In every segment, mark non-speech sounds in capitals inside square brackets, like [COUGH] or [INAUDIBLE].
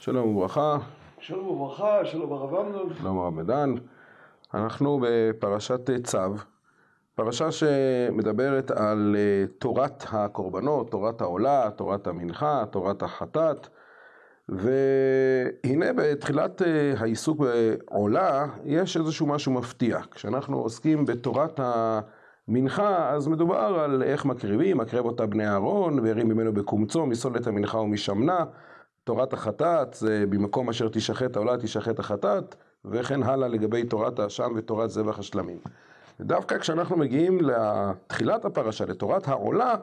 שלום וברכה. שלום וברכה, שלום הרב אמנון. שלום הרב מדן. אנחנו בפרשת צו, פרשה שמדברת על אה, תורת הקורבנות, תורת העולה, תורת המנחה, תורת החטאת. והנה בתחילת אה, העיסוק בעולה יש איזשהו משהו מפתיע. כשאנחנו עוסקים בתורת המנחה אז מדובר על איך מקריבים, מקרב אותה בני אהרון, והרים ממנו בקומצו, מסולת המנחה ומשמנה. תורת החטאת זה במקום אשר תשחט העולה תשחט החטאת, וכן הלאה לגבי תורת האשם ותורת זבח השלמים. ודווקא כשאנחנו מגיעים לתחילת הפרשה, לתורת העולה,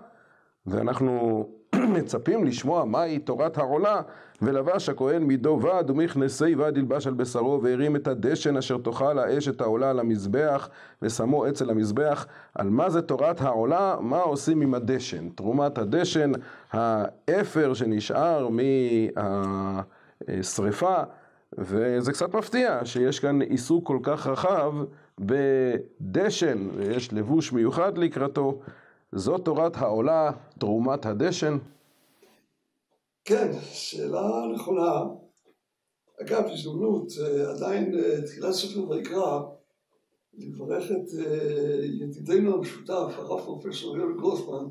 ואנחנו מצפים לשמוע מהי תורת העולה, ולבש הכהן מידו ועד ומכנסי ועד ילבש על בשרו והרים את הדשן אשר תאכל האש את העולה על המזבח ושמו אצל המזבח. על מה זה תורת העולה? מה עושים עם הדשן? תרומת הדשן, האפר שנשאר מהשריפה וזה קצת מפתיע שיש כאן עיסוק כל כך רחב בדשן ויש לבוש מיוחד לקראתו זו תורת העולה, תרומת הדשן? כן, שאלה נכונה. אגב, הזדמנות, אה, עדיין אה, תחילת ספר ויקרא, לברך את אה, ידידנו המשותף, הרב פרופסור יואל גרוסמן,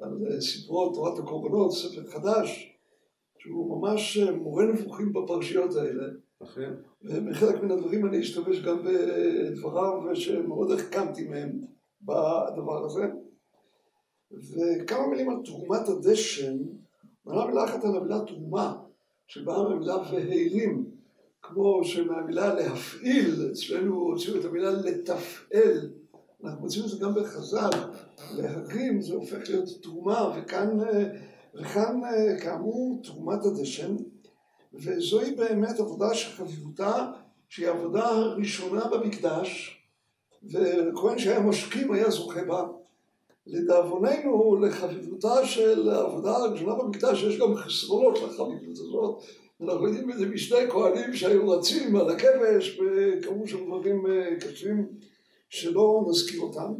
על ספרו תורת הקורבנות, ספר חדש, שהוא ממש מורה נבוכים בפרשיות האלה. אכן. ובחלק מן הדברים אני אשתמש גם בדבריו שמאוד החכמתי מהם בדבר הזה. וכמה מילים על תרומת הדשן, נאמר מילה אחת על המילה תרומה, שבאה מהמילה והילים, כמו שמהמילה להפעיל, אצלנו הוציאו את המילה לתפעל, אנחנו מוצאים את זה גם בחז"ל, להרים זה הופך להיות תרומה, וכאן, וכאן כאמור תרומת הדשן, וזוהי באמת עבודה שחביבותה, שהיא העבודה הראשונה במקדש, וכהן שהיה משכים היה זוכה בה. לדאבוננו, לחביבותה של העבודה הראשונה במקדש, יש גם חסרונות לחביבות הזאת. אנחנו יודעים את זה משני כהנים שהיו רצים על הכבש, וקראו שם דברים קשים שלא נזכיר אותם.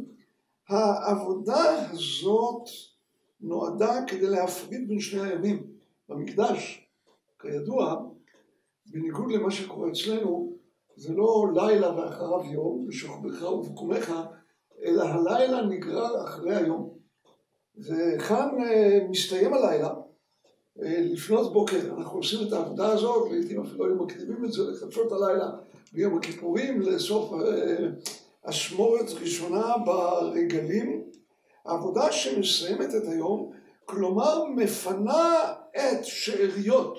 העבודה הזאת נועדה כדי להפריד בין שני הימים. במקדש, כידוע, בניגוד למה שקורה אצלנו, זה לא לילה ואחריו יום, ושוכבך ובקומך, אלא הלילה נגרר אחרי היום. וכאן אה, מסתיים הלילה, אה, לפנות בוקר, אנחנו עושים את העבודה הזאת, לעיתים אפילו היו מקדימים את זה לחדשות הלילה ביום הכיפורים, לסוף אה, אשמורת ראשונה ברגלים. העבודה שמסיימת את היום, כלומר מפנה את שאריות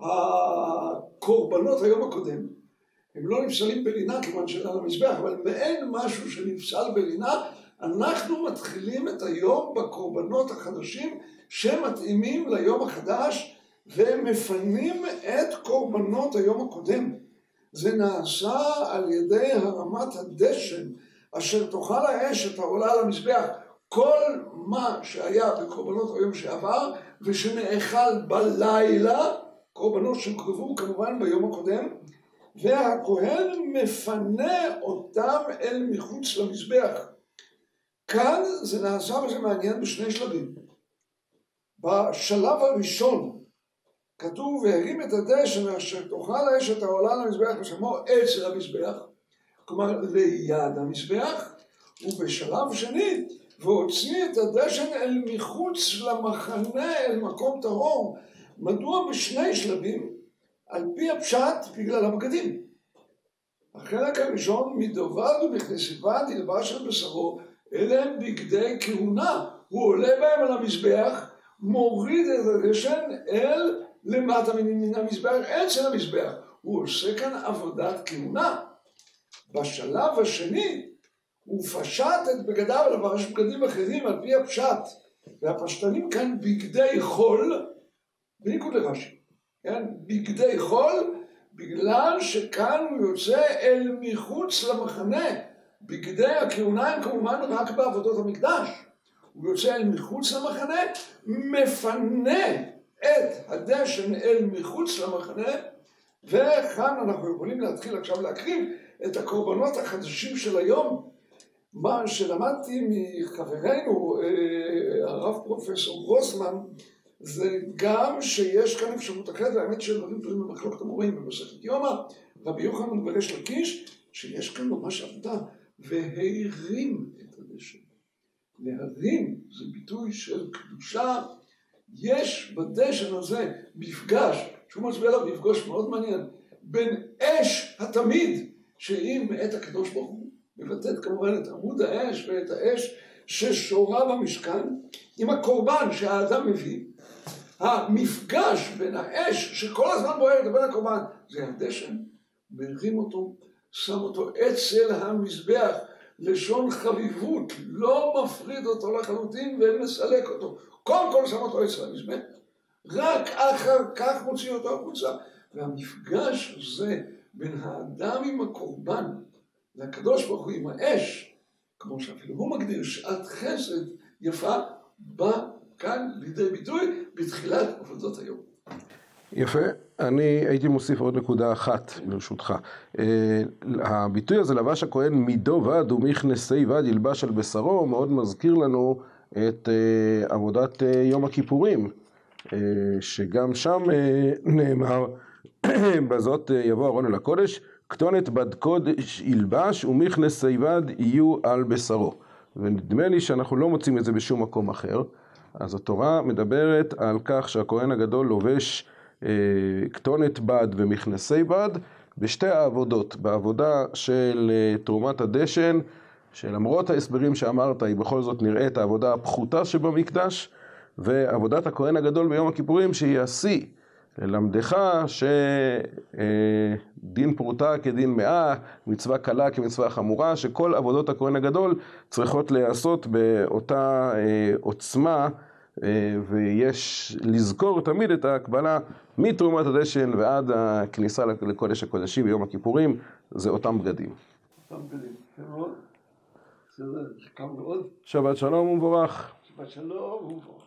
הקורבנות היום הקודם, הם לא נפסלים בלינה כיוון שאלה על המזבח, אבל מעין משהו שנפסל בלינה, אנחנו מתחילים את היום בקורבנות החדשים שמתאימים ליום החדש ומפנים את קורבנות היום הקודם. זה נעשה על ידי הרמת הדשן אשר תאכל האש את העולה על המזבח. כל מה שהיה בקורבנות היום שעבר ושנאכל בלילה, קורבנות שקרבו כמובן ביום הקודם, והכהן מפנה אותם אל מחוץ למזבח. כאן זה נעשה וזה מעניין בשני שלבים. בשלב הראשון כתוב והרים את הדשן אשר תאכל האש את העולה למזבח ושמו אצל המזבח, כלומר ליד המזבח, ובשלב שני והוציא את הדשן אל מחוץ למחנה, אל מקום טהור. מדוע בשני שלבים? על פי הפשט בגלל הבגדים. החלק הראשון מדובד ומכנסיבה תלבש על בשרו, אלה הם בגדי כהונה. הוא עולה בהם על המזבח, מוריד את הדשן אל למטה מן המזבח, אצל המזבח. הוא עושה כאן עבודת כהונה. בשלב השני הוא פשט את בגדיו, אבל בגדים אחרים על פי הפשט. והפשטנים כאן בגדי חול, בניגוד לרש"י. כן? בגדי חול, בגלל שכאן הוא יוצא אל מחוץ למחנה. בגדי הכהונה הם כמובן רק בעבודות המקדש. הוא יוצא אל מחוץ למחנה, מפנה את הדשן אל מחוץ למחנה, וכאן אנחנו יכולים להתחיל עכשיו להקריב את הקורבנות החדשים של היום. מה שלמדתי מחברנו פרופסור גרוסמן, זה גם שיש כאן אפשרות אחרת, והאמת שדברים תלויים במחלוקת המורים במסכת יומא, רבי יוחנן בריש לקיש, שיש כאן ממש עבודה, והרים את הדשא. להרים זה ביטוי של קדושה, יש בדשן הזה מפגש, שהוא מצביע עליו מפגוש מאוד מעניין, בין אש התמיד, שהיא מאת הקדוש ברוך הוא, מבטאת כמובן את עמוד האש ואת האש ששורה במשכן, עם הקורבן שהאדם מביא, המפגש בין האש שכל הזמן בוערת לבין הקורבן זה הדשן, מרים אותו, שם אותו אצל המזבח, לשון חביבות, לא מפריד אותו לחלוטין ומסלק אותו. קודם כל שם אותו אצל המזבח, רק אחר כך מוציא אותו החוצה. והמפגש הזה בין האדם עם הקורבן לקדוש ברוך הוא עם האש, כמו שאפילו הוא מגדיר שעת חסד יפה, בא כאן לידי ביטוי בתחילת עבודות היום. יפה. אני הייתי מוסיף עוד נקודה אחת, ברשותך. אה, הביטוי הזה, לבש הכהן מידו ועד ומכנסי ועד ילבש על בשרו, מאוד מזכיר לנו את אה, עבודת אה, יום הכיפורים, שגם שם נאמר, [COUGHS] בזאת יבוא ארון אל הקודש, כתונת בד קודש ילבש ומכנסי ועד יהיו על בשרו. ונדמה לי שאנחנו לא מוצאים את זה בשום מקום אחר. אז התורה מדברת על כך שהכהן הגדול לובש אה, כתונת בד ומכנסי בד בשתי העבודות, בעבודה של אה, תרומת הדשן, שלמרות ההסברים שאמרת היא בכל זאת נראית העבודה הפחותה שבמקדש, ועבודת הכהן הגדול ביום הכיפורים שהיא השיא. ללמדך שדין פרוטה כדין מאה, מצווה קלה כמצווה חמורה, שכל עבודות הכהן הגדול צריכות להיעשות באותה אה, עוצמה אה, ויש לזכור תמיד את ההקבלה מתרומת הדשן ועד הכניסה לקודש הקודשים ביום הכיפורים, זה אותם בגדים. אותם בגדים. שבת שלום ומבורך. שבת שלום ומבורך.